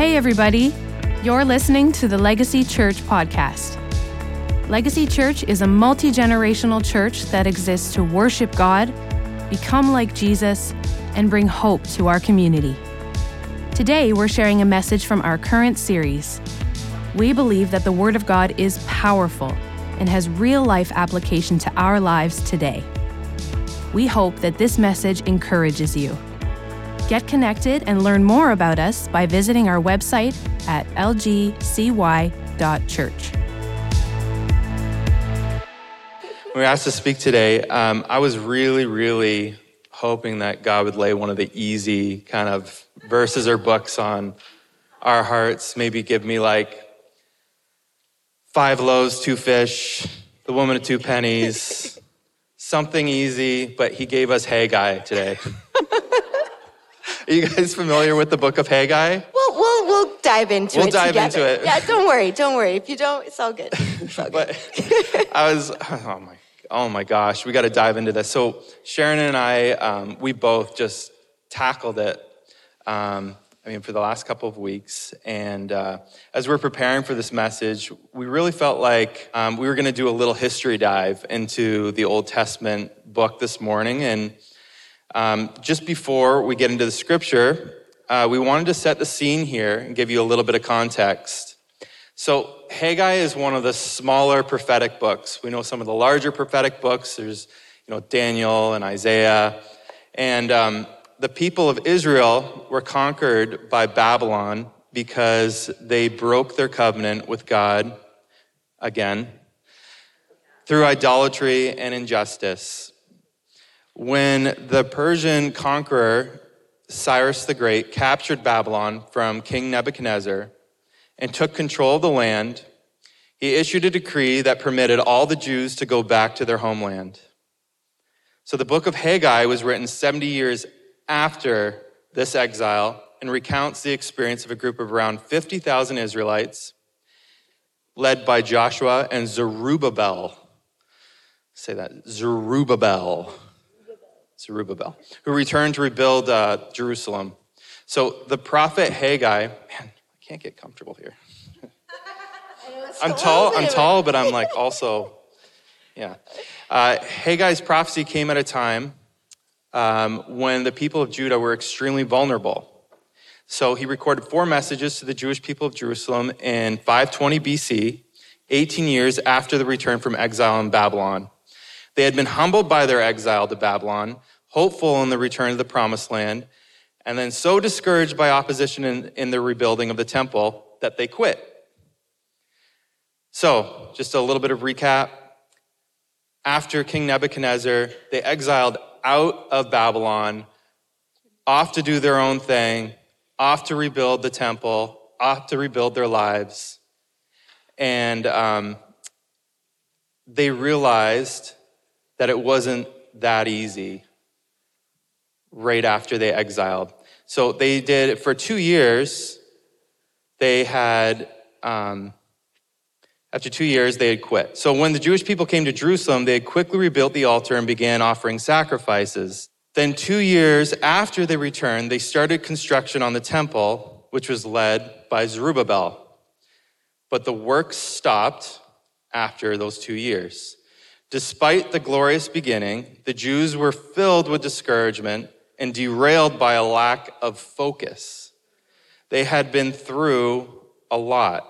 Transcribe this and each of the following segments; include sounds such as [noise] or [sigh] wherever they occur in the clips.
Hey, everybody. You're listening to the Legacy Church podcast. Legacy Church is a multi generational church that exists to worship God, become like Jesus, and bring hope to our community. Today, we're sharing a message from our current series. We believe that the Word of God is powerful and has real life application to our lives today. We hope that this message encourages you. Get connected and learn more about us by visiting our website at lgcy.church. We were asked to speak today. Um, I was really, really hoping that God would lay one of the easy kind of verses or books on our hearts. Maybe give me like five loaves, two fish, the woman of two pennies, [laughs] something easy, but he gave us Haggai today. [laughs] Are you guys familiar with the book of Haggai? We'll, we'll, we'll dive into it. We'll dive together. into it. Yeah, don't worry, don't worry. If you don't, it's all good. It's all [laughs] good. But I was, [sighs] oh my, oh my gosh, we got to dive into this. So Sharon and I, um, we both just tackled it. Um, I mean, for the last couple of weeks, and uh, as we're preparing for this message, we really felt like um, we were going to do a little history dive into the Old Testament book this morning. And um, just before we get into the scripture, uh, we wanted to set the scene here and give you a little bit of context. So, Haggai is one of the smaller prophetic books. We know some of the larger prophetic books. There's, you know, Daniel and Isaiah. And um, the people of Israel were conquered by Babylon because they broke their covenant with God again through idolatry and injustice. When the Persian conqueror Cyrus the Great captured Babylon from King Nebuchadnezzar and took control of the land, he issued a decree that permitted all the Jews to go back to their homeland. So the book of Haggai was written 70 years after this exile and recounts the experience of a group of around 50,000 Israelites led by Joshua and Zerubbabel. Say that, Zerubbabel. Zerubbabel, who returned to rebuild uh, Jerusalem. So the prophet Haggai, man, I can't get comfortable here. [laughs] I'm tall, I'm tall, but I'm like also, yeah. Uh, Haggai's prophecy came at a time um, when the people of Judah were extremely vulnerable. So he recorded four messages to the Jewish people of Jerusalem in 520 BC, 18 years after the return from exile in Babylon. They had been humbled by their exile to Babylon, hopeful in the return to the promised land, and then so discouraged by opposition in, in the rebuilding of the temple that they quit. So, just a little bit of recap. After King Nebuchadnezzar, they exiled out of Babylon, off to do their own thing, off to rebuild the temple, off to rebuild their lives. And um, they realized that it wasn't that easy right after they exiled. So they did, for two years, they had, um, after two years, they had quit. So when the Jewish people came to Jerusalem, they had quickly rebuilt the altar and began offering sacrifices. Then, two years after they returned, they started construction on the temple, which was led by Zerubbabel. But the work stopped after those two years. Despite the glorious beginning, the Jews were filled with discouragement and derailed by a lack of focus. They had been through a lot,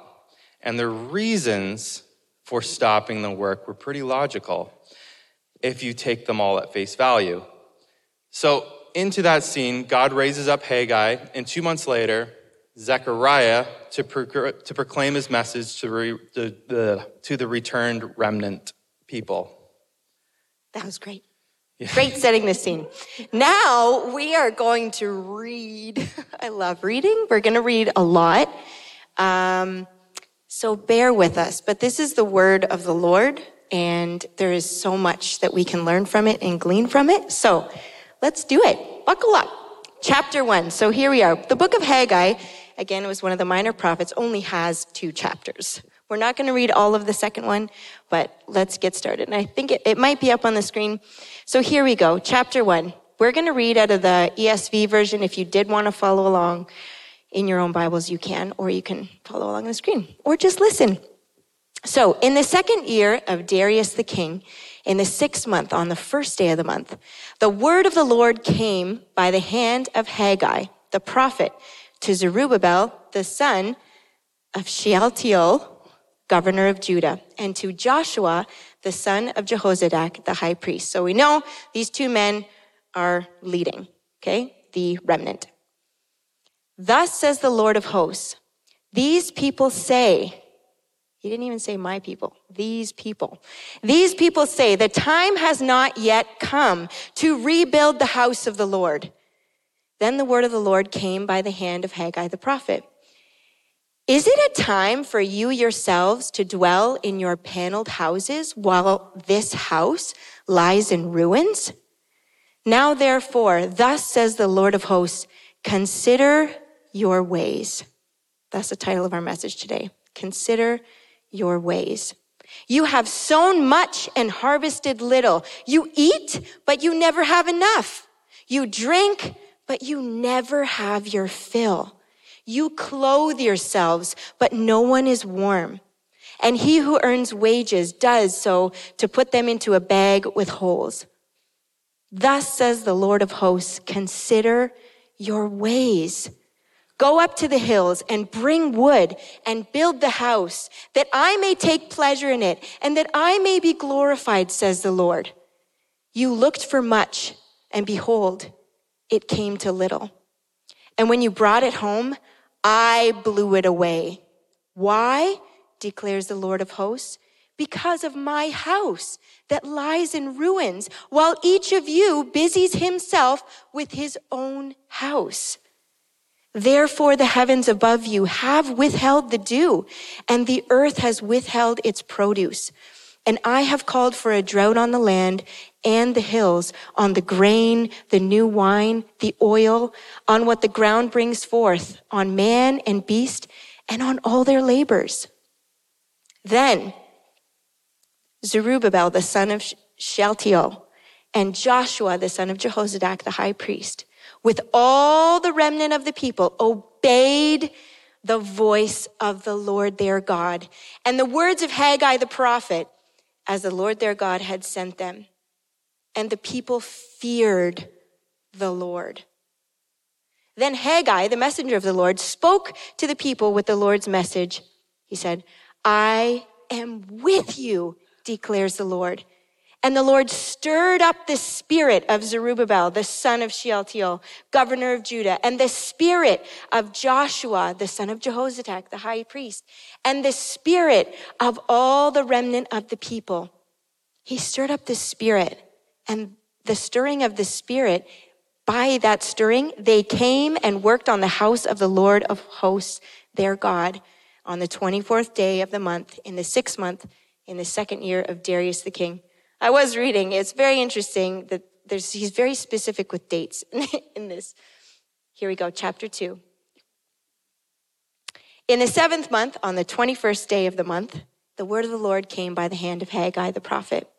and the reasons for stopping the work were pretty logical if you take them all at face value. So, into that scene, God raises up Haggai, and two months later, Zechariah to, to proclaim his message to, re- the, the, to the returned remnant people. That was great. Great setting the scene. Now we are going to read. [laughs] I love reading. We're going to read a lot. Um, so bear with us. But this is the word of the Lord, and there is so much that we can learn from it and glean from it. So let's do it. Buckle up. Chapter one. So here we are. The book of Haggai, again, it was one of the minor prophets, only has two chapters. We're not going to read all of the second one, but let's get started. And I think it, it might be up on the screen. So here we go. Chapter one. We're going to read out of the ESV version if you did want to follow along. in your own Bibles, you can, or you can follow along on the screen, or just listen. So, in the second year of Darius the king, in the sixth month, on the first day of the month, the word of the Lord came by the hand of Haggai, the prophet, to Zerubbabel, the son of Shealtiel, governor of Judah, and to Joshua, the son of Jehozadak, the high priest. So we know these two men are leading, okay, the remnant. Thus says the Lord of hosts, these people say, he didn't even say my people, these people. These people say, the time has not yet come to rebuild the house of the Lord. Then the word of the Lord came by the hand of Haggai the prophet. Is it a time for you yourselves to dwell in your paneled houses while this house lies in ruins? Now, therefore, thus says the Lord of hosts, consider your ways. That's the title of our message today. Consider your ways. You have sown much and harvested little. You eat, but you never have enough. You drink, but you never have your fill. You clothe yourselves, but no one is warm. And he who earns wages does so to put them into a bag with holes. Thus says the Lord of hosts, consider your ways. Go up to the hills and bring wood and build the house that I may take pleasure in it and that I may be glorified, says the Lord. You looked for much and behold, it came to little. And when you brought it home, I blew it away. Why? declares the Lord of hosts. Because of my house that lies in ruins, while each of you busies himself with his own house. Therefore, the heavens above you have withheld the dew, and the earth has withheld its produce. And I have called for a drought on the land and the hills, on the grain, the new wine, the oil, on what the ground brings forth, on man and beast, and on all their labors. Then Zerubbabel, the son of Shealtiel, and Joshua, the son of Jehozadak, the high priest, with all the remnant of the people, obeyed the voice of the Lord their God and the words of Haggai the prophet as the Lord their God had sent them. And the people feared the Lord. Then Haggai, the messenger of the Lord, spoke to the people with the Lord's message. He said, I am with you, declares the Lord. And the Lord stirred up the spirit of Zerubbabel, the son of Shealtiel, governor of Judah, and the spirit of Joshua, the son of Jehozadak, the high priest, and the spirit of all the remnant of the people. He stirred up the spirit, and the stirring of the spirit, by that stirring, they came and worked on the house of the Lord of hosts, their God, on the 24th day of the month, in the sixth month, in the second year of Darius the king. I was reading. It's very interesting that there's, he's very specific with dates [laughs] in this. Here we go, chapter 2. In the seventh month, on the 21st day of the month, the word of the Lord came by the hand of Haggai the prophet.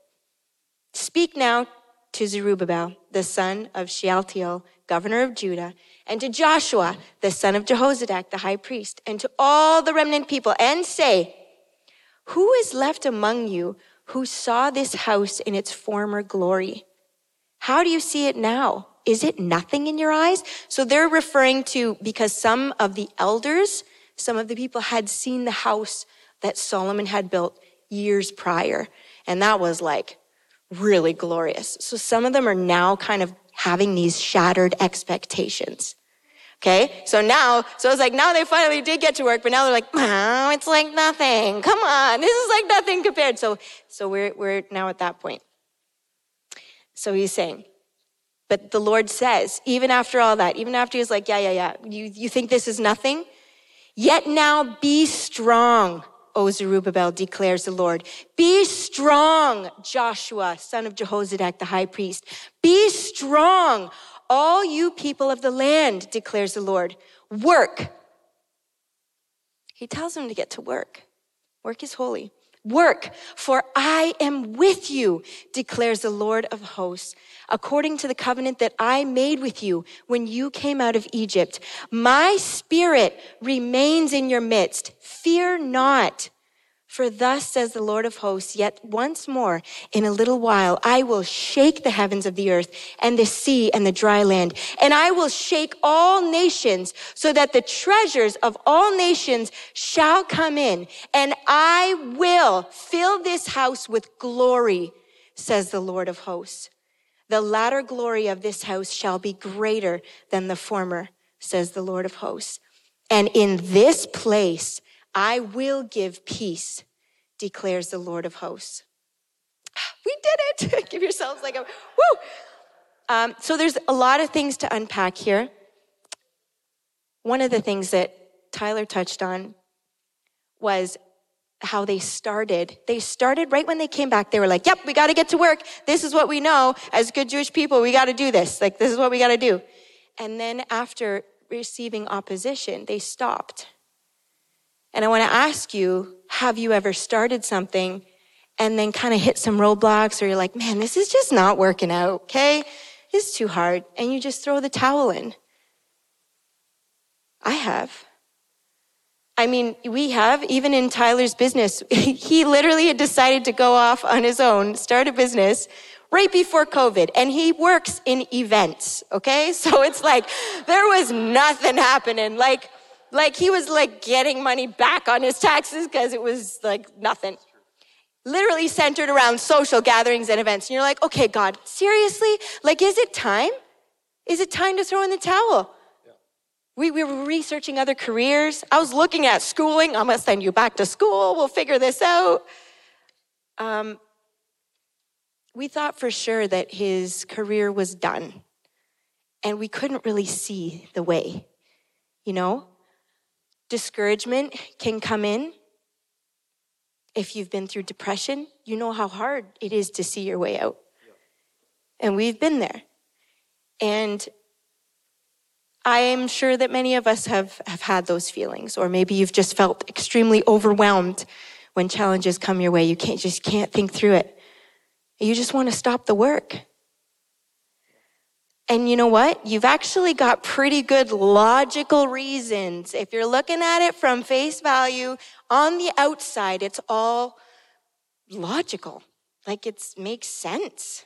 Speak now to Zerubbabel, the son of Shealtiel, governor of Judah, and to Joshua, the son of Jehozadak, the high priest, and to all the remnant people, and say, Who is left among you who saw this house in its former glory. How do you see it now? Is it nothing in your eyes? So they're referring to because some of the elders, some of the people had seen the house that Solomon had built years prior. And that was like really glorious. So some of them are now kind of having these shattered expectations. Okay. So now, so it's like now they finally did get to work, but now they're like, oh, it's like nothing. Come on. This is like nothing compared. So, so we're, we're now at that point. So he's saying, but the Lord says, even after all that, even after he's like, yeah, yeah, yeah, you, you think this is nothing? Yet now be strong, O Zerubbabel, declares the Lord. Be strong, Joshua, son of Jehozadak, the high priest. Be strong, all you people of the land, declares the Lord, work. He tells them to get to work. Work is holy. Work, for I am with you, declares the Lord of hosts, according to the covenant that I made with you when you came out of Egypt. My spirit remains in your midst. Fear not. For thus says the Lord of hosts, yet once more in a little while I will shake the heavens of the earth and the sea and the dry land, and I will shake all nations so that the treasures of all nations shall come in, and I will fill this house with glory, says the Lord of hosts. The latter glory of this house shall be greater than the former, says the Lord of hosts. And in this place, I will give peace, declares the Lord of hosts. [sighs] We did it. [laughs] give yourselves like a woo. Um, so there's a lot of things to unpack here. One of the things that Tyler touched on was how they started. They started right when they came back. They were like, yep, we got to get to work. This is what we know as good Jewish people. We got to do this. Like, this is what we got to do. And then after receiving opposition, they stopped and I want to ask you have you ever started something and then kind of hit some roadblocks or you're like, man, this is just not working out, okay? It's too hard. And you just throw the towel in. I have. I mean, we have, even in Tyler's business, [laughs] he literally had decided to go off on his own, start a business right before COVID, and he works in events, okay? [laughs] So it's like there was nothing happening. Like, like he was like getting money back on his taxes because it was like nothing. Literally centered around social gatherings and events. And you're like, okay, God, seriously? Like, is it time? Is it time to throw in the towel? We, we were researching other careers. I was looking at schooling. I'm going to send you back to school. We'll figure this out. Um, we thought for sure that his career was done, and we couldn't really see the way, you know? Discouragement can come in. If you've been through depression, you know how hard it is to see your way out. And we've been there. And I am sure that many of us have, have had those feelings, or maybe you've just felt extremely overwhelmed when challenges come your way. You can't just can't think through it. You just want to stop the work. And you know what? You've actually got pretty good logical reasons. If you're looking at it from face value, on the outside, it's all logical. Like it makes sense.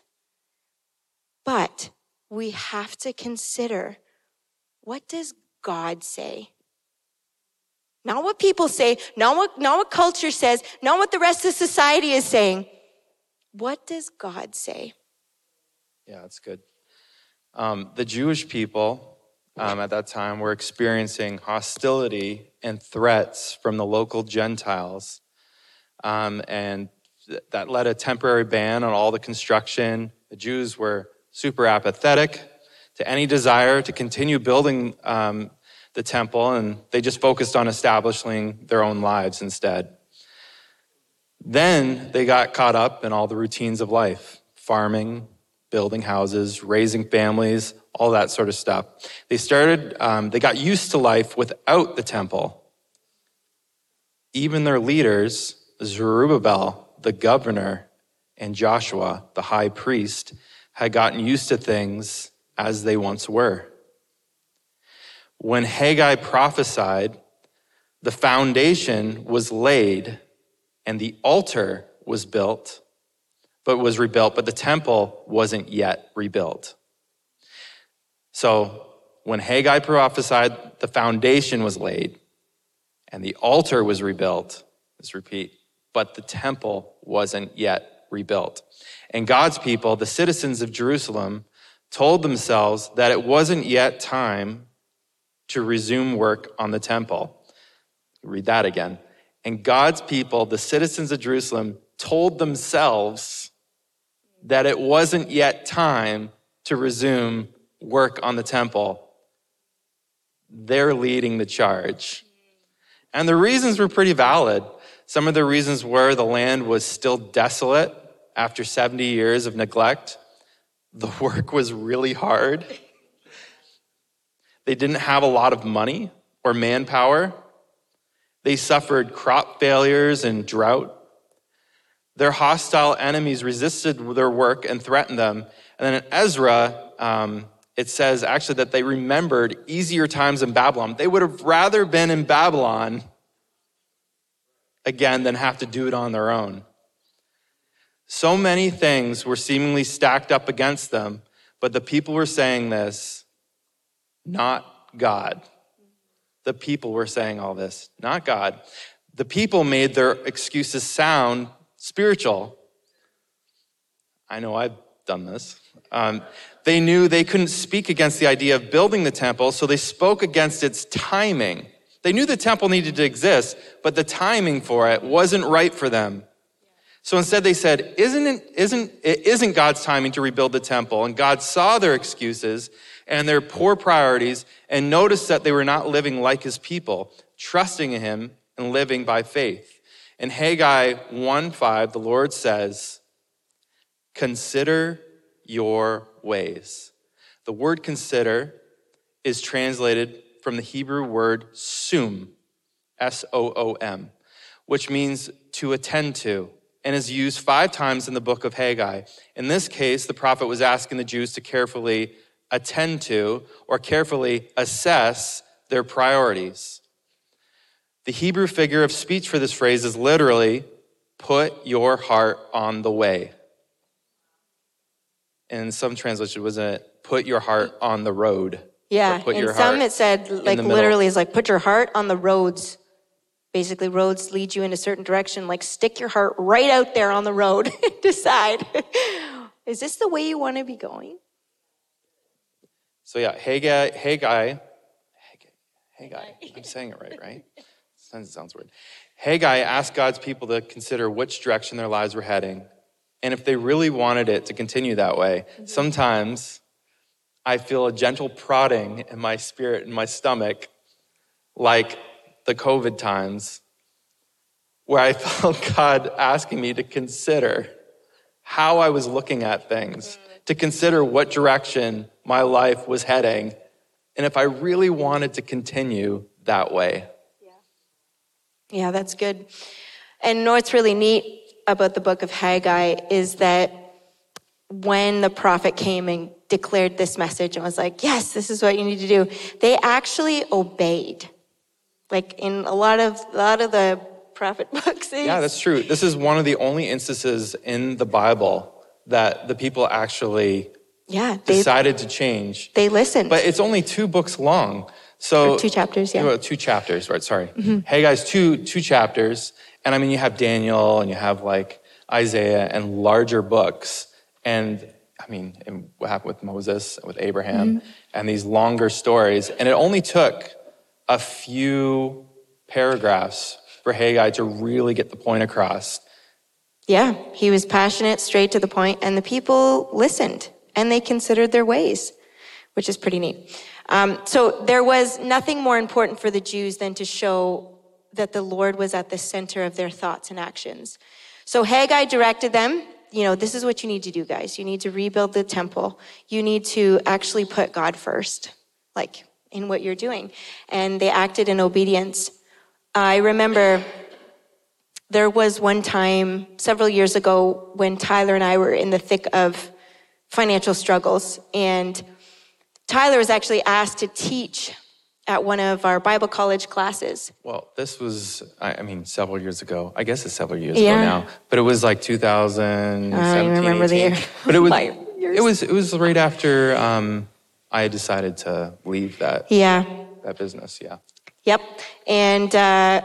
But we have to consider what does God say? Not what people say, not what, not what culture says, not what the rest of society is saying. What does God say? Yeah, that's good. Um, the Jewish people um, at that time were experiencing hostility and threats from the local Gentiles. Um, and th- that led a temporary ban on all the construction. The Jews were super apathetic to any desire to continue building um, the temple, and they just focused on establishing their own lives instead. Then they got caught up in all the routines of life farming, building houses, raising families, all that sort of stuff. They started, um, they got used to life without the temple. Even their leaders, Zerubbabel, the governor, and Joshua, the high priest, had gotten used to things as they once were. When Haggai prophesied, the foundation was laid and the altar was built but was rebuilt, but the temple wasn't yet rebuilt. So when Haggai prophesied, the foundation was laid and the altar was rebuilt. Let's repeat, but the temple wasn't yet rebuilt. And God's people, the citizens of Jerusalem, told themselves that it wasn't yet time to resume work on the temple. Read that again. And God's people, the citizens of Jerusalem, told themselves that it wasn't yet time to resume work on the temple. They're leading the charge. And the reasons were pretty valid. Some of the reasons were the land was still desolate after 70 years of neglect. The [laughs] work was really hard. They didn't have a lot of money or manpower. They suffered crop failures and drought. Their hostile enemies resisted their work and threatened them. And then in Ezra, um, it says actually that they remembered easier times in Babylon. They would have rather been in Babylon again than have to do it on their own. So many things were seemingly stacked up against them, but the people were saying this, not God. The people were saying all this, not God. The people made their excuses sound spiritual. I know I've done this. Um, they knew they couldn't speak against the idea of building the temple, so they spoke against its timing. They knew the temple needed to exist, but the timing for it wasn't right for them. So instead they said, isn't it, isn't, it isn't God's timing to rebuild the temple. And God saw their excuses and their poor priorities and noticed that they were not living like his people, trusting in him and living by faith. In Haggai 1:5, the Lord says, Consider your ways. The word consider is translated from the Hebrew word sum, S O O M, which means to attend to, and is used five times in the book of Haggai. In this case, the prophet was asking the Jews to carefully attend to or carefully assess their priorities. The Hebrew figure of speech for this phrase is literally put your heart on the way. In some translation, was it put your heart on the road? Yeah, in some it said like literally is like put your heart on the roads. Basically, roads lead you in a certain direction. Like stick your heart right out there on the road. [laughs] Decide, [laughs] is this the way you want to be going? So yeah, Haggai, Haggai, Haggai. I'm saying it right, right? [laughs] Sometimes it sounds weird. Haggai asked God's people to consider which direction their lives were heading, and if they really wanted it to continue that way. Mm-hmm. Sometimes I feel a gentle prodding in my spirit, and my stomach, like the COVID times, where I [laughs] felt God asking me to consider how I was looking at things, to consider what direction my life was heading, and if I really wanted to continue that way. Yeah, that's good. And you know what's really neat about the book of Haggai is that when the prophet came and declared this message and was like, yes, this is what you need to do, they actually obeyed. Like in a lot of a lot of the prophet [laughs] books. Yeah, that's true. This is one of the only instances in the Bible that the people actually yeah, they, decided to change. They listened. But it's only two books long. So or two chapters, yeah. Two chapters, right? Sorry. Mm-hmm. Haggai's two two chapters, and I mean you have Daniel and you have like Isaiah and larger books, and I mean and what happened with Moses, with Abraham, mm-hmm. and these longer stories, and it only took a few paragraphs for Haggai to really get the point across. Yeah, he was passionate, straight to the point, and the people listened and they considered their ways, which is pretty neat. Um, so there was nothing more important for the Jews than to show that the Lord was at the center of their thoughts and actions. So Haggai directed them, you know, this is what you need to do, guys. You need to rebuild the temple. You need to actually put God first, like in what you're doing. And they acted in obedience. I remember there was one time several years ago when Tyler and I were in the thick of financial struggles. And Tyler was actually asked to teach at one of our Bible college classes. Well, this was, I mean, several years ago. I guess it's several years yeah. ago now, but it was like 2017. I don't remember 18. the year. But it was, [laughs] it was, it was right after um, I had decided to leave that. Yeah. That business. Yeah. Yep. And uh,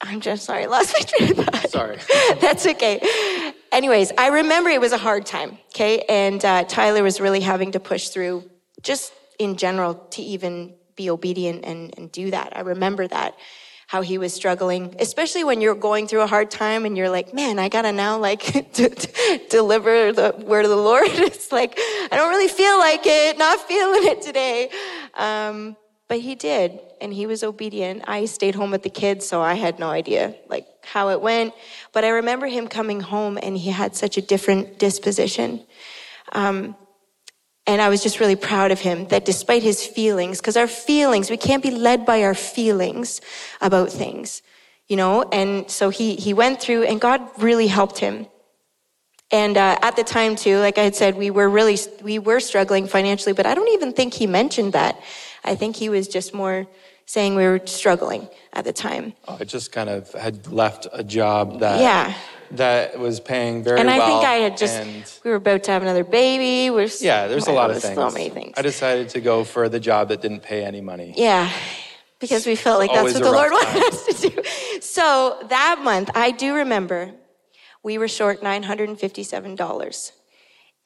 I'm just sorry, I lost my train of thought. Sorry. [laughs] That's okay. Anyways, I remember it was a hard time, okay? And uh, Tyler was really having to push through, just in general, to even be obedient and, and do that. I remember that, how he was struggling, especially when you're going through a hard time and you're like, man, I gotta now like [laughs] deliver the word of the Lord. [laughs] It's like, I don't really feel like it, not feeling it today. Um, but he did, and he was obedient. I stayed home with the kids, so I had no idea like how it went. But I remember him coming home, and he had such a different disposition. Um, and I was just really proud of him that despite his feelings, because our feelings, we can't be led by our feelings about things. you know, and so he, he went through and God really helped him. And uh, at the time too, like I had said, we were really, we were struggling financially, but I don't even think he mentioned that. I think he was just more saying we were struggling at the time. I just kind of had left a job that Yeah. that was paying very And I think I had just, we were about to have another baby. We're, yeah, there's a lot of things. So many things. I decided to go for the job that didn't pay any money. Yeah, because we felt like that's what the Lord time. wanted us to do. So that month, I do remember we were short $957. And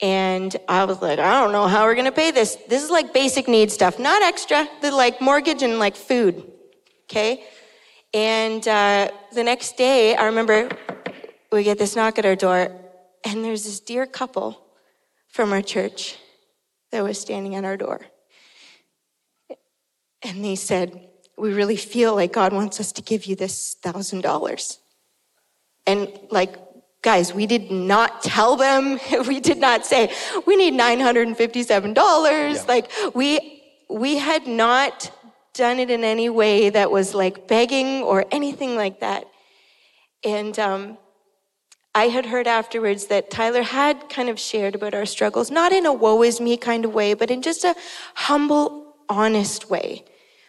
I was like, I don't know how we're gonna pay this. This is like basic need stuff, not extra, the like mortgage and like food, okay? And uh, the next day, I remember we get this knock at our door, and there's this dear couple from our church that was standing at our door. And they said, We really feel like God wants us to give you this thousand dollars. And like, guys, we did not tell them, [laughs] we did not say, we need $957. Yeah. Like, we, we had not done it in any way that was like begging or anything like that. And um, I had heard afterwards that Tyler had kind of shared about our struggles, not in a woe is me kind of way, but in just a humble, honest way.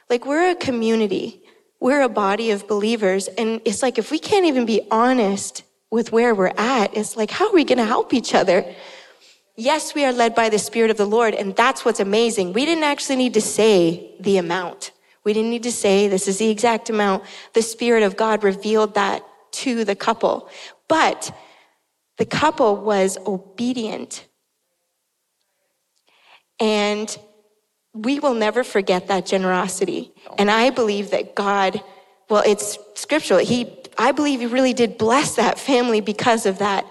Like we're a community, we're a body of believers, and it's like if we can't even be honest with where we're at, it's like, how are we going to help each other? Yes, we are led by the Spirit of the Lord, and that's what's amazing. We didn't actually need to say the amount. We didn't need to say this is the exact amount. The Spirit of God revealed that to the couple. But the couple was obedient. And we will never forget that generosity. And I believe that God, well, it's scriptural. He, I believe he really did bless that family because of that.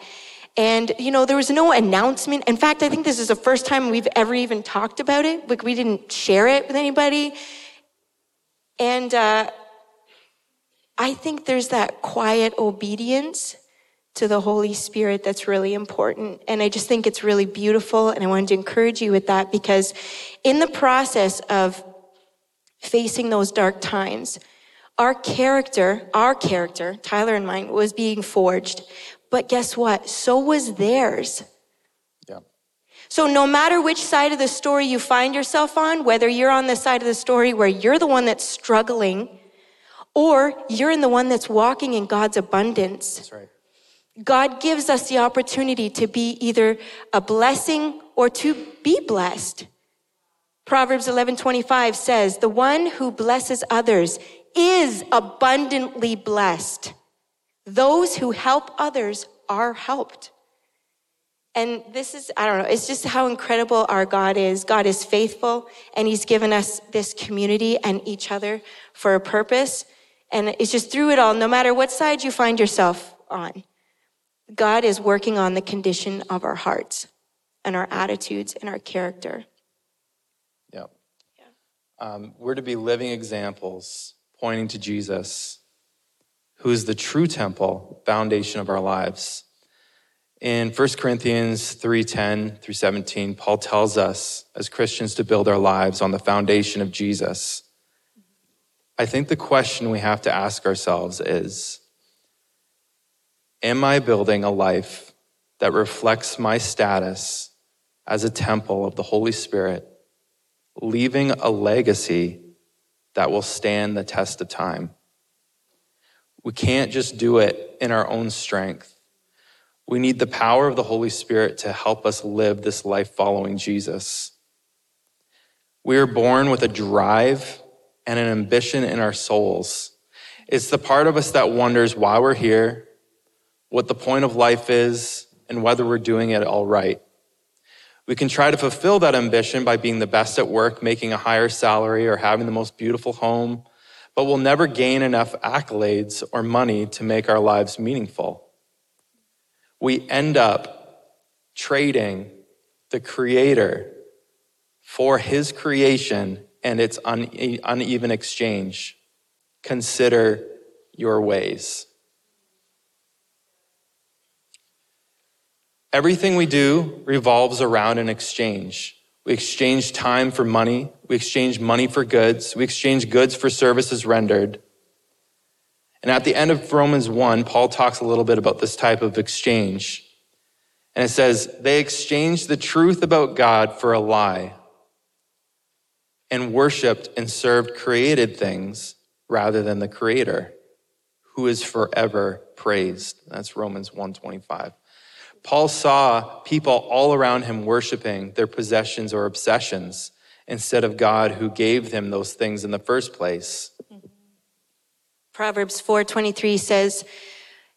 And, you know, there was no announcement. In fact, I think this is the first time we've ever even talked about it. Like, we didn't share it with anybody. And uh, I think there's that quiet obedience to the Holy Spirit that's really important. And I just think it's really beautiful. And I wanted to encourage you with that because in the process of facing those dark times, our character, our character, Tyler and mine, was being forged. But guess what? So was theirs. Yeah. So, no matter which side of the story you find yourself on, whether you're on the side of the story where you're the one that's struggling, or you're in the one that's walking in God's abundance, That's right. God gives us the opportunity to be either a blessing or to be blessed. Proverbs 11:25 says, "The one who blesses others is abundantly blessed. Those who help others are helped." And this is, I don't know, it's just how incredible our God is. God is faithful, and He's given us this community and each other for a purpose. And it's just through it all, no matter what side you find yourself on, God is working on the condition of our hearts and our attitudes and our character. Yeah. Um, we're to be living examples pointing to Jesus, who is the true temple, foundation of our lives. In 1 Corinthians 3:10 through 17, Paul tells us as Christians to build our lives on the foundation of Jesus. I think the question we have to ask ourselves is Am I building a life that reflects my status as a temple of the Holy Spirit, leaving a legacy that will stand the test of time? We can't just do it in our own strength. We need the power of the Holy Spirit to help us live this life following Jesus. We are born with a drive and an ambition in our souls. It's the part of us that wonders why we're here, what the point of life is, and whether we're doing it all right. We can try to fulfill that ambition by being the best at work, making a higher salary, or having the most beautiful home, but we'll never gain enough accolades or money to make our lives meaningful. We end up trading the Creator for His creation and its une- uneven exchange. Consider your ways. Everything we do revolves around an exchange. We exchange time for money. We exchange money for goods. We exchange goods for services rendered. And at the end of Romans 1, Paul talks a little bit about this type of exchange. And it says, they exchanged the truth about God for a lie and worshiped and served created things rather than the creator who is forever praised. That's Romans 125. Paul saw people all around him worshiping their possessions or obsessions instead of God who gave them those things in the first place. Proverbs 4:23 says,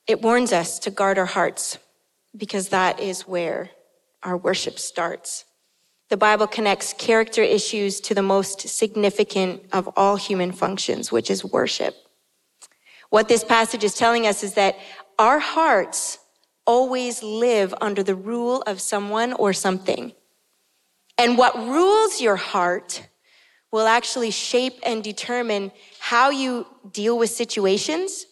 "It warns us to guard our hearts because that is where our worship starts." The Bible connects character issues to the most significant of all human functions, which is worship. What this passage is telling us is that our hearts always live under the rule of someone or something. And what rules your heart will actually shape and determine how you deal with situations,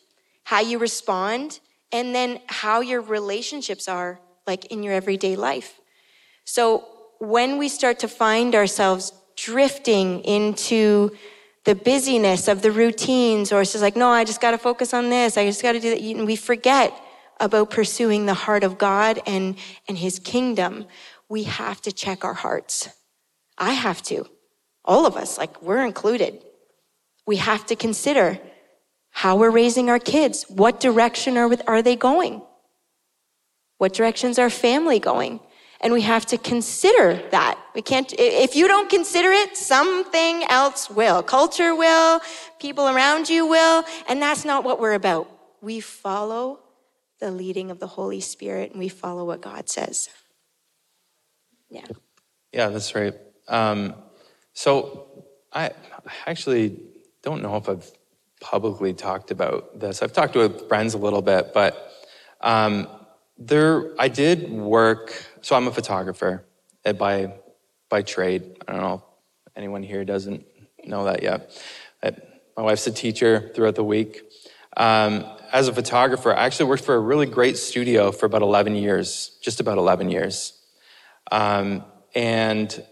how you respond, and then how your relationships are like in your everyday life. So when we start to find ourselves drifting into the busyness of the routines, or it's just like, no, I just got to focus on this. I just got to do that. And we forget about pursuing the heart of God and, and his kingdom. We have to check our hearts. I have to. All of us, like we're included. We have to consider how we're raising our kids. What direction are, are they going? What direction's our family going? And we have to consider that. We can't, if you don't consider it, something else will. Culture will, people around you will, and that's not what we're about. We follow the leading of the Holy Spirit and we follow what God says. Yeah. Yeah, that's right. Um, so I actually don't know if I've publicly talked about this. I've talked with friends a little bit, but um, there, I did work. So I'm a photographer by by trade. I don't know if anyone here doesn't know that yet. My wife's a teacher throughout the week. Um, as a photographer, I actually worked for a really great studio for about 11 years, just about 11 years. Um, and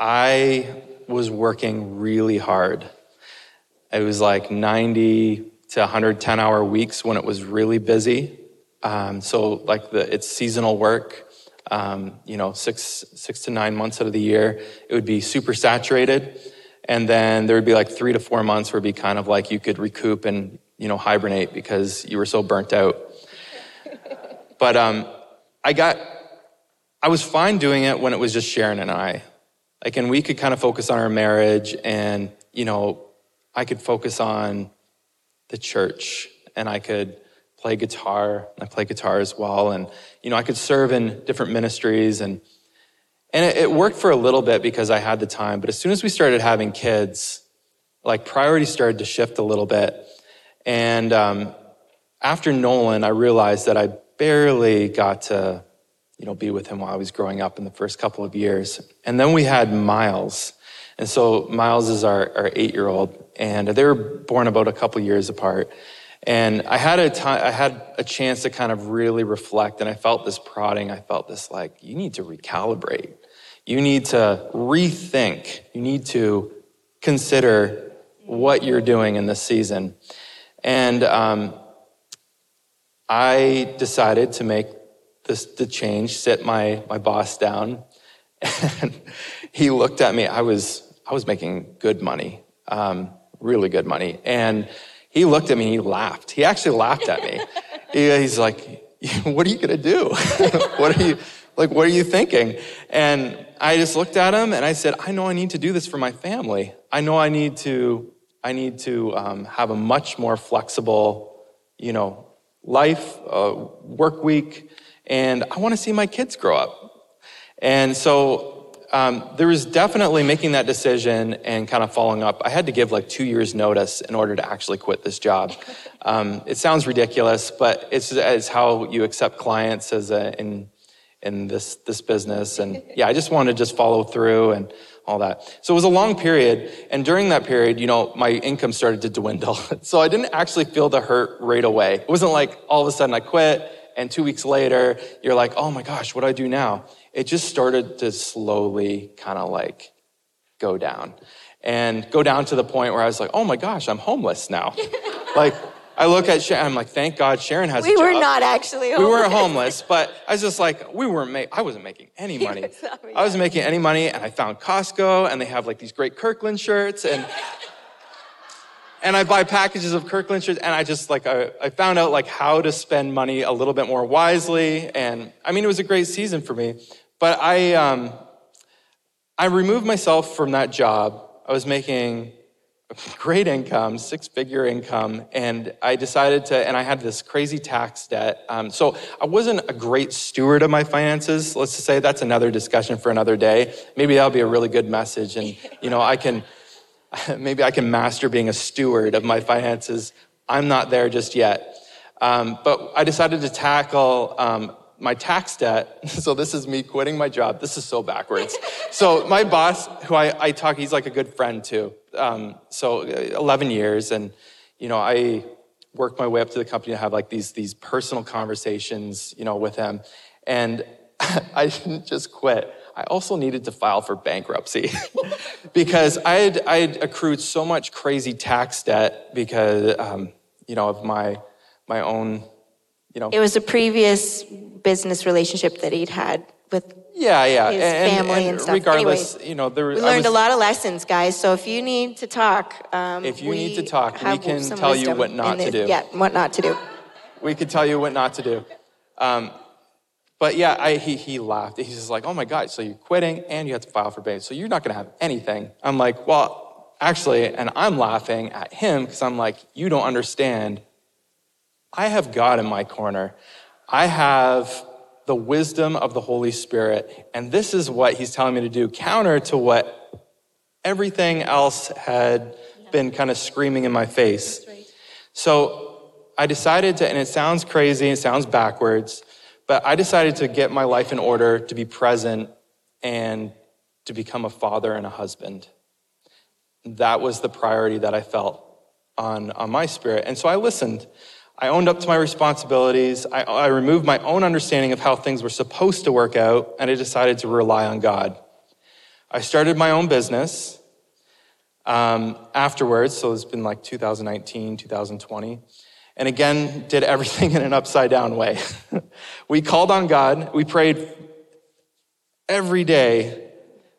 I was working really hard. It was like 90 to 110 hour weeks when it was really busy. Um, so like the it's seasonal work. Um, you know, six six to nine months out of the year, it would be super saturated, and then there would be like three to four months where it'd be kind of like you could recoup and you know hibernate because you were so burnt out. [laughs] but um, I got, I was fine doing it when it was just Sharon and I, like, and we could kind of focus on our marriage, and you know, I could focus on the church, and I could play guitar. I play guitar as well. And, you know, I could serve in different ministries and, and it, it worked for a little bit because I had the time. But as soon as we started having kids, like priorities started to shift a little bit. And um, after Nolan, I realized that I barely got to, you know, be with him while I was growing up in the first couple of years. And then we had Miles. And so Miles is our, our eight year old, and they were born about a couple years apart. And I had a time, I had a chance to kind of really reflect, and I felt this prodding. I felt this like, you need to recalibrate. You need to rethink. You need to consider what you're doing in this season. And um, I decided to make this the change, sit my my boss down, and [laughs] he looked at me. I was I was making good money, um, really good money, and he looked at me he laughed. He actually laughed at me. [laughs] he's like, What are you going to do? [laughs] what are you, like, what are you thinking? And I just looked at him and I said, I know I need to do this for my family. I know I need to, I need to um, have a much more flexible, you know, life, uh, work week, and I want to see my kids grow up. And so um, there was definitely making that decision and kind of following up. I had to give like two years' notice in order to actually quit this job. [laughs] Um, it sounds ridiculous, but it's, it's how you accept clients as a, in in this this business. And yeah, I just wanted to just follow through and all that. So it was a long period, and during that period, you know, my income started to dwindle. [laughs] so I didn't actually feel the hurt right away. It wasn't like all of a sudden I quit and two weeks later you're like, oh my gosh, what do I do now? it just started to slowly kind of like go down and go down to the point where I was like, oh my gosh, I'm homeless now. [laughs] like, I look at Sharon, I'm like, thank God Sharon has We a job. were not actually We weren't homeless, but I was just like, we weren't ma- I wasn't making any money. was I wasn't making any money, and I found Costco, and they have like these great Kirkland shirts, and [laughs] and I buy packages of Kirkland shirts, and I just like I, I found out like how to spend money a little bit more wisely, and I mean it was a great season for me. But I um, I removed myself from that job. I was making great income, six figure income, and I decided to, and I had this crazy tax debt. Um, so I wasn't a great steward of my finances. Let's just say that's another discussion for another day. Maybe that'll be a really good message, and you know, I can, [laughs] maybe I can master being a steward of my finances. I'm not there just yet. Um, but I decided to tackle um, my tax debt. [laughs] So this is me quitting my job. This is so backwards. so my boss, who I, I talk, he's like a good friend too. Um, so uh, 11 years, and you know, I worked my way up to the company to have like these these personal conversations, you know, with him, and [laughs] I didn't just quit. I also needed to file for bankruptcy [laughs] because I had I had accrued so much crazy tax debt because um, you know of my my own you know It was a previous business relationship that he'd had with. Yeah yeah his family and stuff. regardless you know there We learned was- a lot of lessons, guys. So if you need to talk, um, If you need to talk, we can tell you what not to do. Yeah, what not to do. we could tell you what not to do. Um, but yeah, I, he, he laughed. He's just like, oh my God, so you're quitting and you have to file for bankruptcy. So you're not going to have anything. I'm like, well, actually, and I'm laughing at him because I'm like, you don't understand. I have God in my corner. I have the wisdom of the Holy Spirit. And this is what he's telling me to do, counter to what everything else had been kind of screaming in my face. So I decided to, and it sounds crazy, it sounds backwards, but I decided to get my life in order to be present and to become a father and a husband. That was the priority that I felt on, on my spirit. And so I listened. I owned up to my responsibilities. I, I removed my own understanding of how things were supposed to work out, and I decided to rely on God. I started my own business um, afterwards, so it's been like 2019, 2020. And again, did everything [laughs] in an upside down way. [laughs] we called on God, we prayed every day.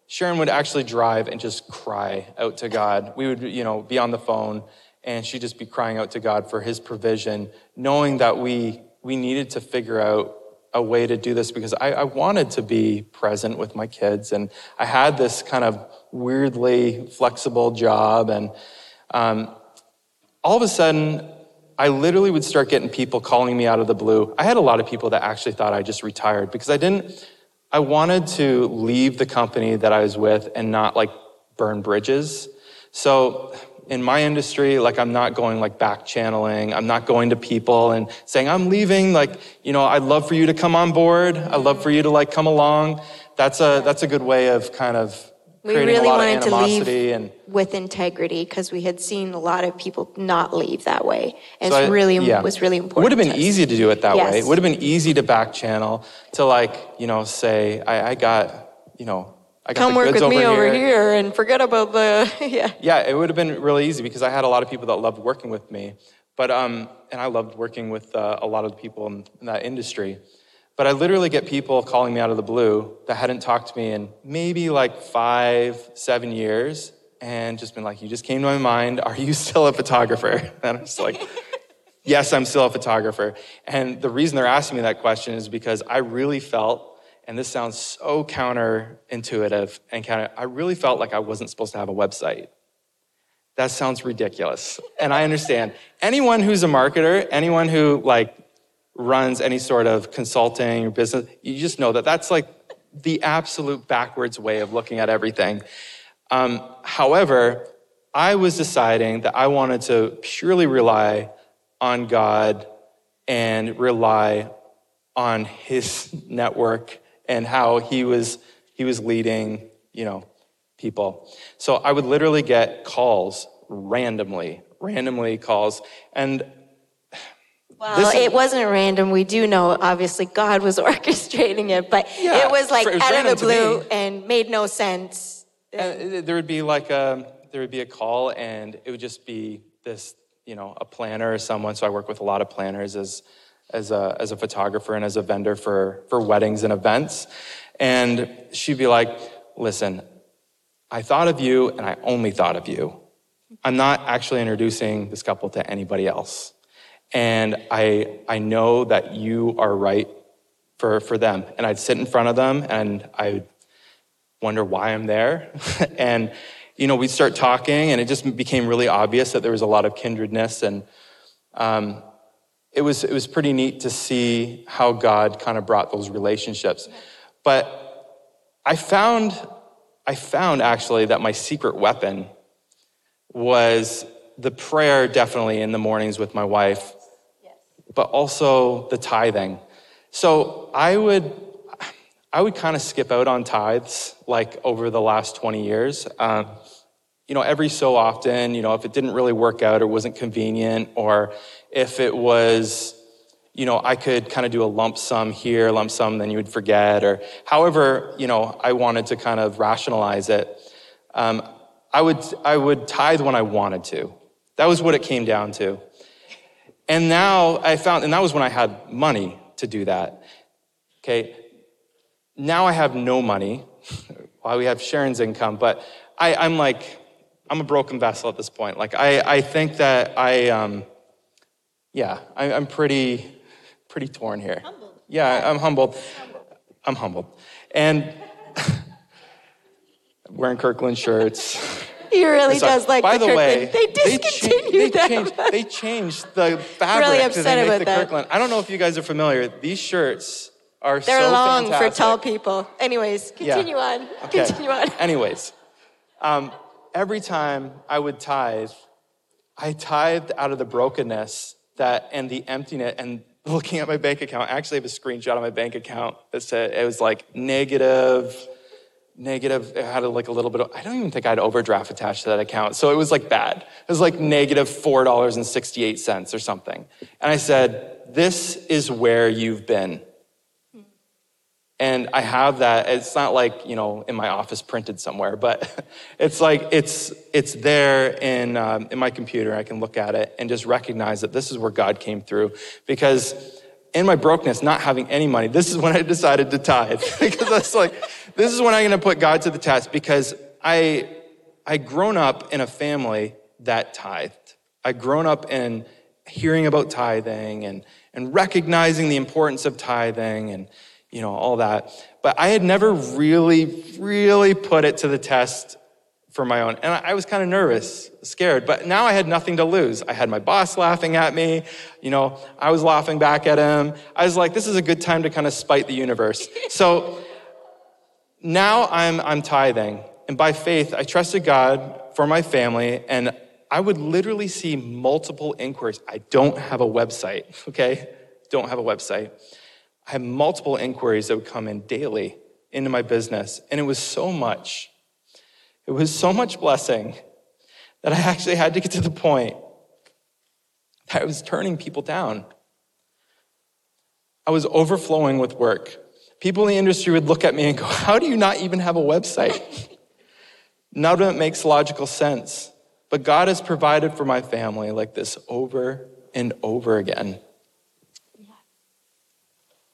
Sharon would actually drive and just cry out to God. We would, you know, be on the phone and she'd just be crying out to God for his provision, knowing that we we needed to figure out a way to do this because I, I wanted to be present with my kids and I had this kind of weirdly flexible job and um, all of a sudden I literally would start getting people calling me out of the blue. I had a lot of people that actually thought I just retired because I didn't, I wanted to leave the company that I was with and not like burn bridges. So in my industry, like I'm not going like back channeling. I'm not going to people and saying, I'm leaving. Like, you know, I'd love for you to come on board. I'd love for you to like come along. That's a, that's a good way of kind of We creating really a lot wanted of to leave and with integrity because we had seen a lot of people not leave that way, and So it's I- really yeah. was really It important. would have been to easy to do it that way. It would have been easy to back channel to like, you know, say, I, I got, you know, I Come work with me over over here and forget about the [laughs] yeah. Yeah, it would have been really easy because I had a lot of people that loved working with me. But, um, and I loved working with uh, a lot of the people in, in that industry. But I literally get people calling me out of the blue that hadn't talked to me in maybe like five, seven years and just been like, you just came to my mind. Are you still a photographer? [laughs] And I'm just like, yes, I'm still a photographer. And the reason they're asking me that question is because I really felt, and this sounds so counterintuitive and kind of, I really felt like I wasn't supposed to have a website. That sounds ridiculous. And I understand. Anyone who's a marketer, anyone who like runs any sort of consulting or business, you just know that that's like the absolute backwards way of looking at everything. Um, however, I was deciding that I wanted to purely rely on God and rely on his network and how he was he was leading, you know, people. So I would literally get calls randomly, randomly calls. And Well, is- it wasn't random. We do know, obviously, God was [laughs] orchestrating it, but Yeah, it was like it was out of the blue and made no sense. Uh, there would be like a there would be a call and it would just be this you know, a planner or someone. So I work with a lot of planners as, as a, as a photographer and as a vendor for, for weddings and events. And she'd be like, listen, I thought of you and I only thought of you. I'm not actually introducing this couple to anybody else. And I, I know that you are right for, for them. And I'd sit in front of them and I'd wonder why I'm there. [laughs] and, you know, we'd start talking and it just became really obvious that there was a lot of kindredness. And um, it, was, it was pretty neat to see how God kind of brought those relationships. But I found, I found actually that my secret weapon was the prayer definitely in the mornings with my wife, yes. but also the tithing. So I would, I would kind of skip out on tithes like over the last 20 years. Um, you know, every so often, you know, if it didn't really work out or wasn't convenient, or if it was, you know, I could kind of do a lump sum here, lump sum, then you would forget, or however, you know, I wanted to kind of rationalize it. Um, I would, I would tithe when I wanted to. That was what it came down to. And now I found, and that was when I had money to do that. Okay. Now I have no money [laughs] while we have Sharon's income, but I, I'm like, I'm a broken vessel at this point. Like, I, I think that I, um, yeah, I, am pretty, pretty torn here. Humbled. Yeah, I'm humbled. humbled. I'm humbled. And [laughs] wearing Kirkland shirts. He really does like By the, the way, they discontinued they, cha- they changed, they changed the fabric really upset they about the that. Kirkland. I don't know if you guys are familiar. These shirts are They're so long fantastic. for tall people. Anyways, continue yeah. on. Okay. Continue on. [laughs] Anyways, um, every time I would tithe, I tithed out of the brokenness that and the emptiness and [laughs] looking at my bank account. I actually have a screenshot of my bank account that said it was like negative negative it had like a little bit of i don't even think i had overdraft attached to that account. So it was like bad. It was like negative $4.68 or something. And i said this is where you've been and i have that it's not like you know in my office printed somewhere but [laughs] it's like it's it's there in um, in my computer i can look at it and just recognize that this is where god came through because in my brokenness, not having any money, this is when I decided to tithe. [laughs] because that's like, this is when I'm gonna put God to the test because I I grown up in a family that tithed. I grown up in hearing about tithing and, and recognizing the importance of tithing and you know all that. But I had never really, really put it to the test for my own. And I was kind of nervous, scared, but now I had nothing to lose. I had my boss laughing at me. You know, I was laughing back at him. I was like, this is a good time to kind of spite the universe. [laughs] So now I'm, I'm tithing. And by faith, I trusted God for my family. And I would literally see multiple inquiries. I don't have a website, okay? Don't have a website. I had multiple inquiries that would come in daily into my business. And it was so much it was so much blessing that I actually had to get to the point that I was turning people down. I was overflowing with work. People in the industry would look at me and go, How do you not even have a website? [laughs] None of it makes logical sense. But God has provided for my family like this over and over again.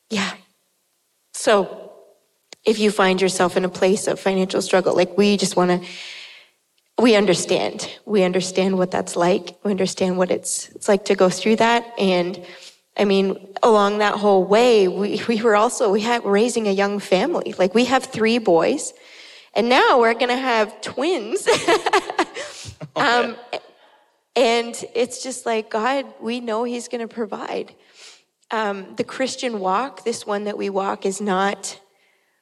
Yeah. So if you find yourself in a place of financial struggle. Like we just want to, we understand. We understand what that's like. We understand what it's it's like to go through that. And I mean, along that whole way, we, we were also we had raising a young family. Like we have three boys, and now we're gonna have twins. [laughs] [laughs] um, and it's just like God, we know He's gonna provide. Um, the Christian walk, this one that we walk, is not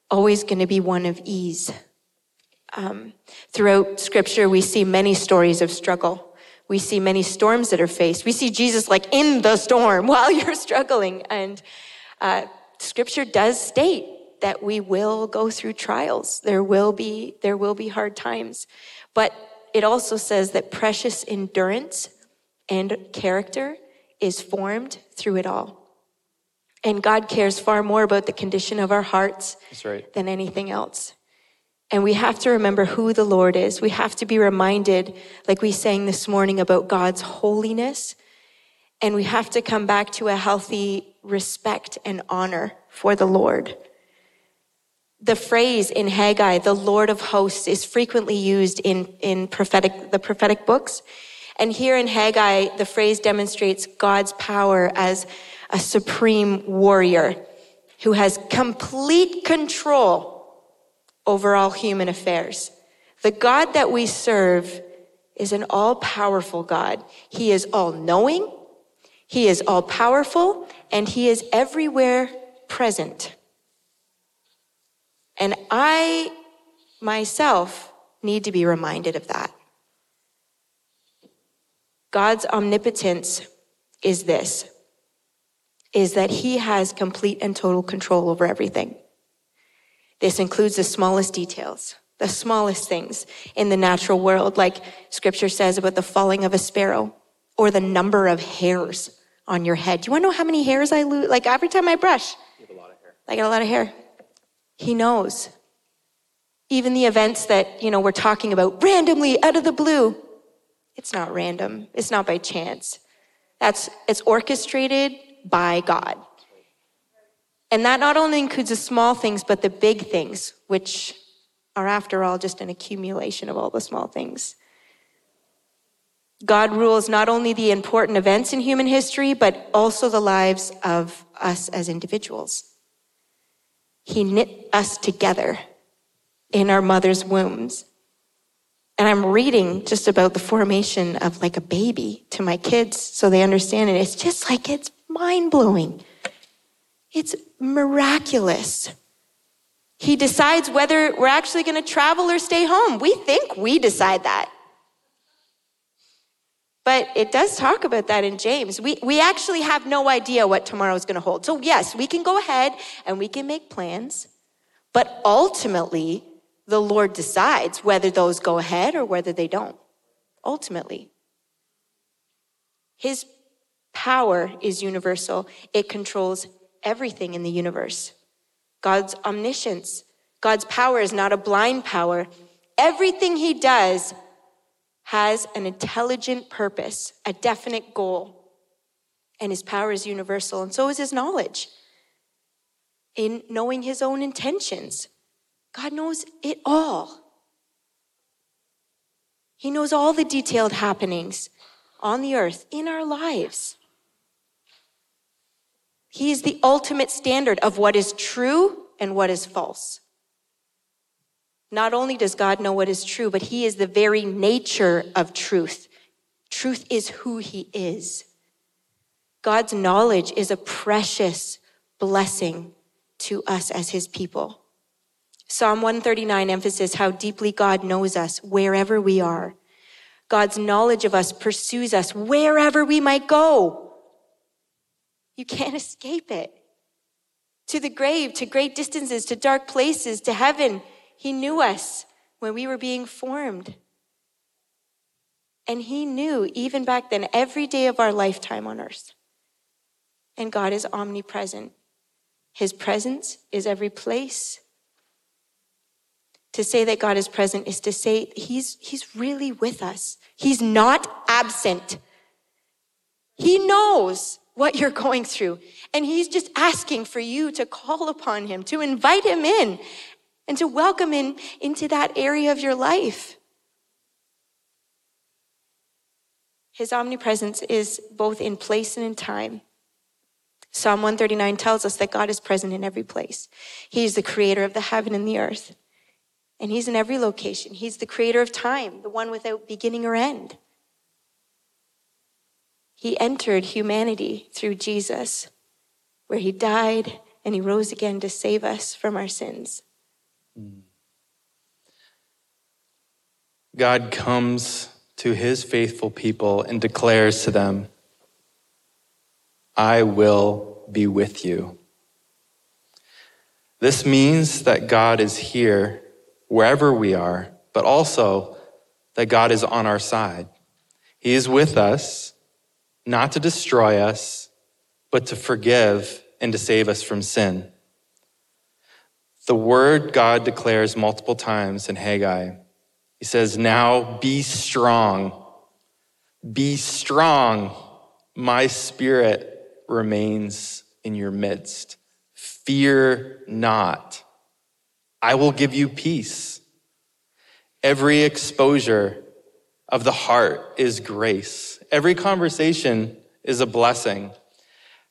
always going to be one of ease. Um, throughout scripture, we see many stories of struggle. We see many storms that are faced. We see Jesus like in the storm [laughs] while you're struggling. And uh, scripture does state that we will go through trials. There will be, there will be hard times. But it also says that precious endurance and character is formed through it all. And God cares far more about the condition of our hearts right. than anything else. And we have to remember who the Lord is. We have to be reminded, like we sang this morning, about God's holiness. And we have to come back to a healthy respect and honor for the Lord. The phrase in Haggai, the Lord of hosts, is frequently used in, in prophetic, the prophetic books. And here in Haggai, the phrase demonstrates God's power as a supreme warrior who has complete control over all human affairs. The God that we serve is an all powerful God. He is all knowing, He is all powerful, and He is everywhere present. And I myself need to be reminded of that. God's omnipotence is this is that he has complete and total control over everything. This includes the smallest details, the smallest things in the natural world, like scripture says about the falling of a sparrow or the number of hairs on your head. Do you want to know how many hairs I lose? Like every time I brush, I get a lot of hair. He knows. Even the events that, you know, we're talking about randomly out of the blue, it's not random. It's not by chance. That's it's orchestrated by God. And that not only includes the small things, but the big things, which are, after all, just an accumulation of all the small things. God rules not only the important events in human history, but also the lives of us as individuals. He knit us together in our mother's wombs. And I'm reading just about the formation of like a baby to my kids so they understand it. It's just like it's mind blowing. It's miraculous. He decides whether we're actually going to travel or stay home. We think we decide that. But it does talk about that in James. We, we actually have no idea what tomorrow is going to hold. So, yes, we can go ahead and we can make plans, but ultimately, the Lord decides whether those go ahead or whether they don't. Ultimately. His power is universal, it controls everything in the universe. God's omniscience, God's power is not a blind power. Everything He does has an intelligent purpose, a definite goal. And His power is universal, and so is His knowledge. In knowing His own intentions, God knows it all. He knows all the detailed happenings on the earth, in our lives. He is the ultimate standard of what is true and what is false. Not only does God know what is true, but He is the very nature of truth. Truth is who He is. God's knowledge is a precious blessing to us as His people. Psalm 139 emphasizes how deeply God knows us wherever we are. God's knowledge of us pursues us wherever we might go. You can't escape it. To the grave, to great distances, to dark places, to heaven. He knew us when we were being formed. And He knew, even back then, every day of our lifetime on earth. And God is omnipresent. His presence is every place. To say that God is present is to say He's, he's really with us. He's not absent. He knows what you're going through. And he's just asking for you to call upon him, to invite him in, and to welcome him into that area of your life. His omnipresence is both in place and in time. Psalm 139 tells us that God is present in every place. He is the creator of the heaven and the earth. And he's in every location. He's the creator of time, the one without beginning or end. He entered humanity through Jesus, where he died and he rose again to save us from our sins. Mm. God comes to his faithful people and declares to them, I will be with you. This means that God is here wherever we are, but also that God is on our side. He is with us not to destroy us, but to forgive and to save us from sin. the word God declares multiple times in Haggai. He says, Now be strong. Be strong. My spirit remains in your midst. Fear not. I will give you peace. Every exposure of the heart is grace. Every conversation is a blessing.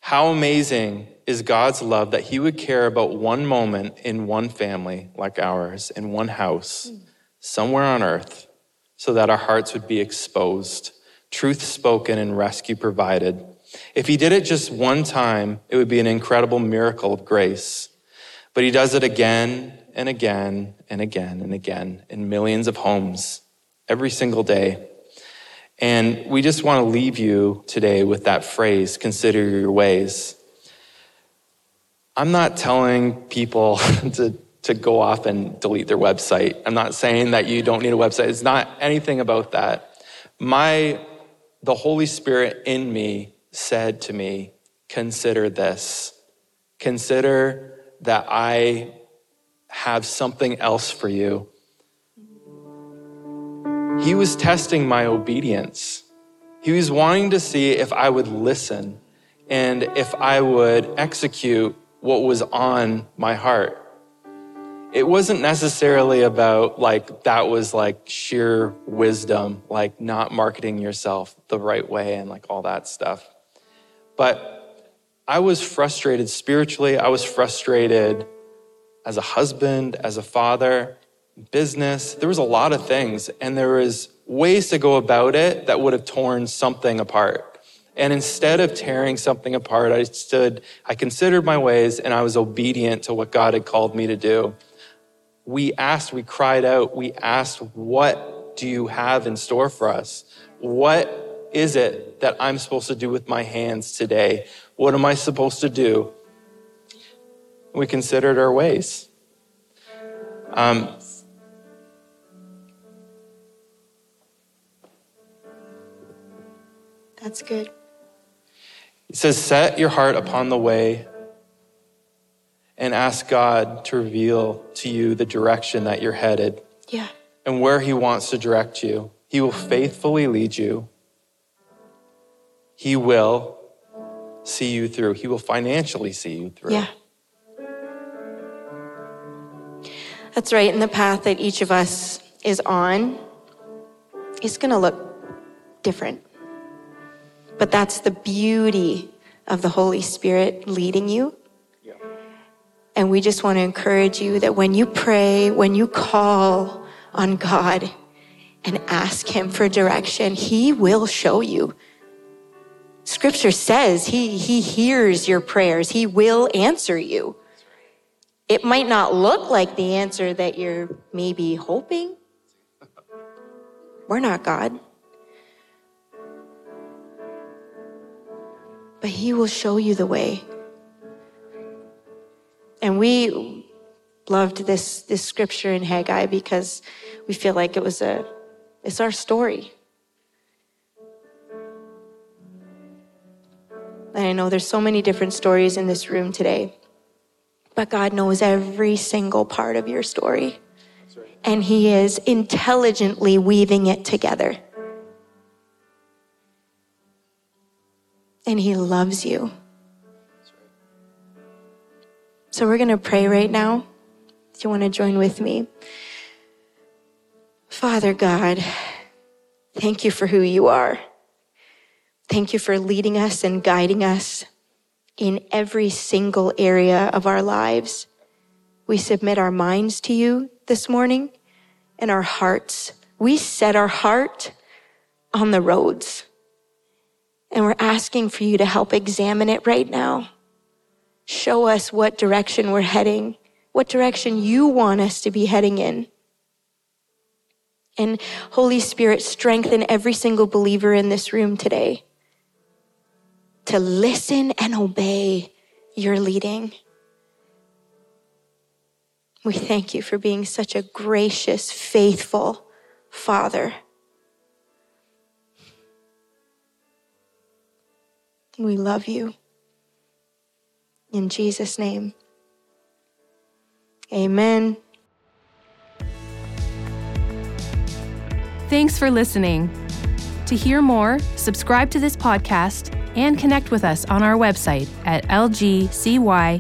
How amazing is God's love that He would care about one moment in one family like ours, in one house, somewhere on earth, so that our hearts would be exposed, truth spoken, and rescue provided. If He did it just one time, it would be an incredible miracle of grace. But He does it again and again and again and again in millions of homes every single day. And we just want to leave you today with that phrase consider your ways. I'm not telling people [laughs] to, to go off and delete their website. I'm not saying that you don't need a website. It's not anything about that. My, the Holy Spirit in me said to me, consider this. Consider that I have something else for you. He was testing my obedience. He was wanting to see if I would listen and if I would execute what was on my heart. It wasn't necessarily about like that was like sheer wisdom, like not marketing yourself the right way and like all that stuff. But I was frustrated spiritually. I was frustrated as a husband, as a father, business. There was a lot of things, and there was ways to go about it that would have torn something apart. And instead of tearing something apart, I stood, I considered my ways, and I was obedient to what God had called me to do. We asked, we cried out, we asked, What do you have in store for us? What is it that I'm supposed to do with my hands today? What am I supposed to do? We considered our ways. Um, That's good. It says, Set your heart upon the way and ask God to reveal to you the direction that you're headed Yeah. and where He wants to direct you. He will faithfully lead you. He will see you through. He will financially see you through. Yeah. That's right. And the path that each of us is on is going to look different. But that's the beauty of the Holy Spirit leading you. And we just want to encourage you that when you pray, when you call on God and ask Him for direction, He will show you. Scripture says He, he hears your prayers, He will answer you. It might not look like the answer that you're maybe hoping. We're not God. But he will show you the way. And we loved this, this scripture in Haggai because we feel like it was a, it's our story. And I know there's so many different stories in this room today, but God knows every single part of your story. And He is intelligently weaving it together. And He loves you. So we're going to pray right now. If you want to join with me. Father God, thank you for who you are. Thank you for leading us and guiding us in every single area of our lives. We submit our minds to you this morning and our hearts. We set our heart on the roads. And we're asking for you to help examine it right now. Show us what direction we're heading, what direction you want us to be heading in. And Holy Spirit, strengthen every single believer in this room today to listen and obey your leading. We thank you for being such a gracious, faithful Father. We love you. In Jesus' name, Amen. Thanks for listening. To hear more, subscribe to this podcast and connect with us on our website at lgcy.church.